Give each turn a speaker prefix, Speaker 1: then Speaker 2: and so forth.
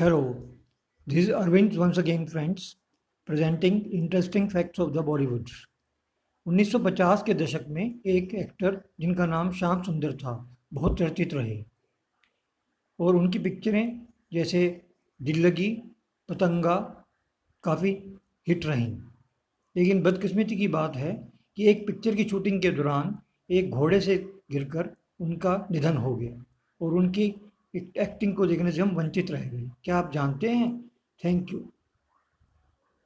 Speaker 1: Hello, this is Arvind once again, friends, presenting interesting facts of the Bollywood. 1950 के दशक में एक actor जिनका नाम श्याम सुंदर था बहुत चर्चित रहे। और उनकी पिक्चरें जैसे दिल लगी पतंगा काफ़ी हिट रहीं। लेकिन बदकिस्मती की बात है कि एक पिक्चर की शूटिंग के दौरान एक घोड़े से गिरकर उनका निधन हो गया और उनकी एक्टिंग को देखने से हम वंचित रह गए। क्या आप जानते हैं? Thank you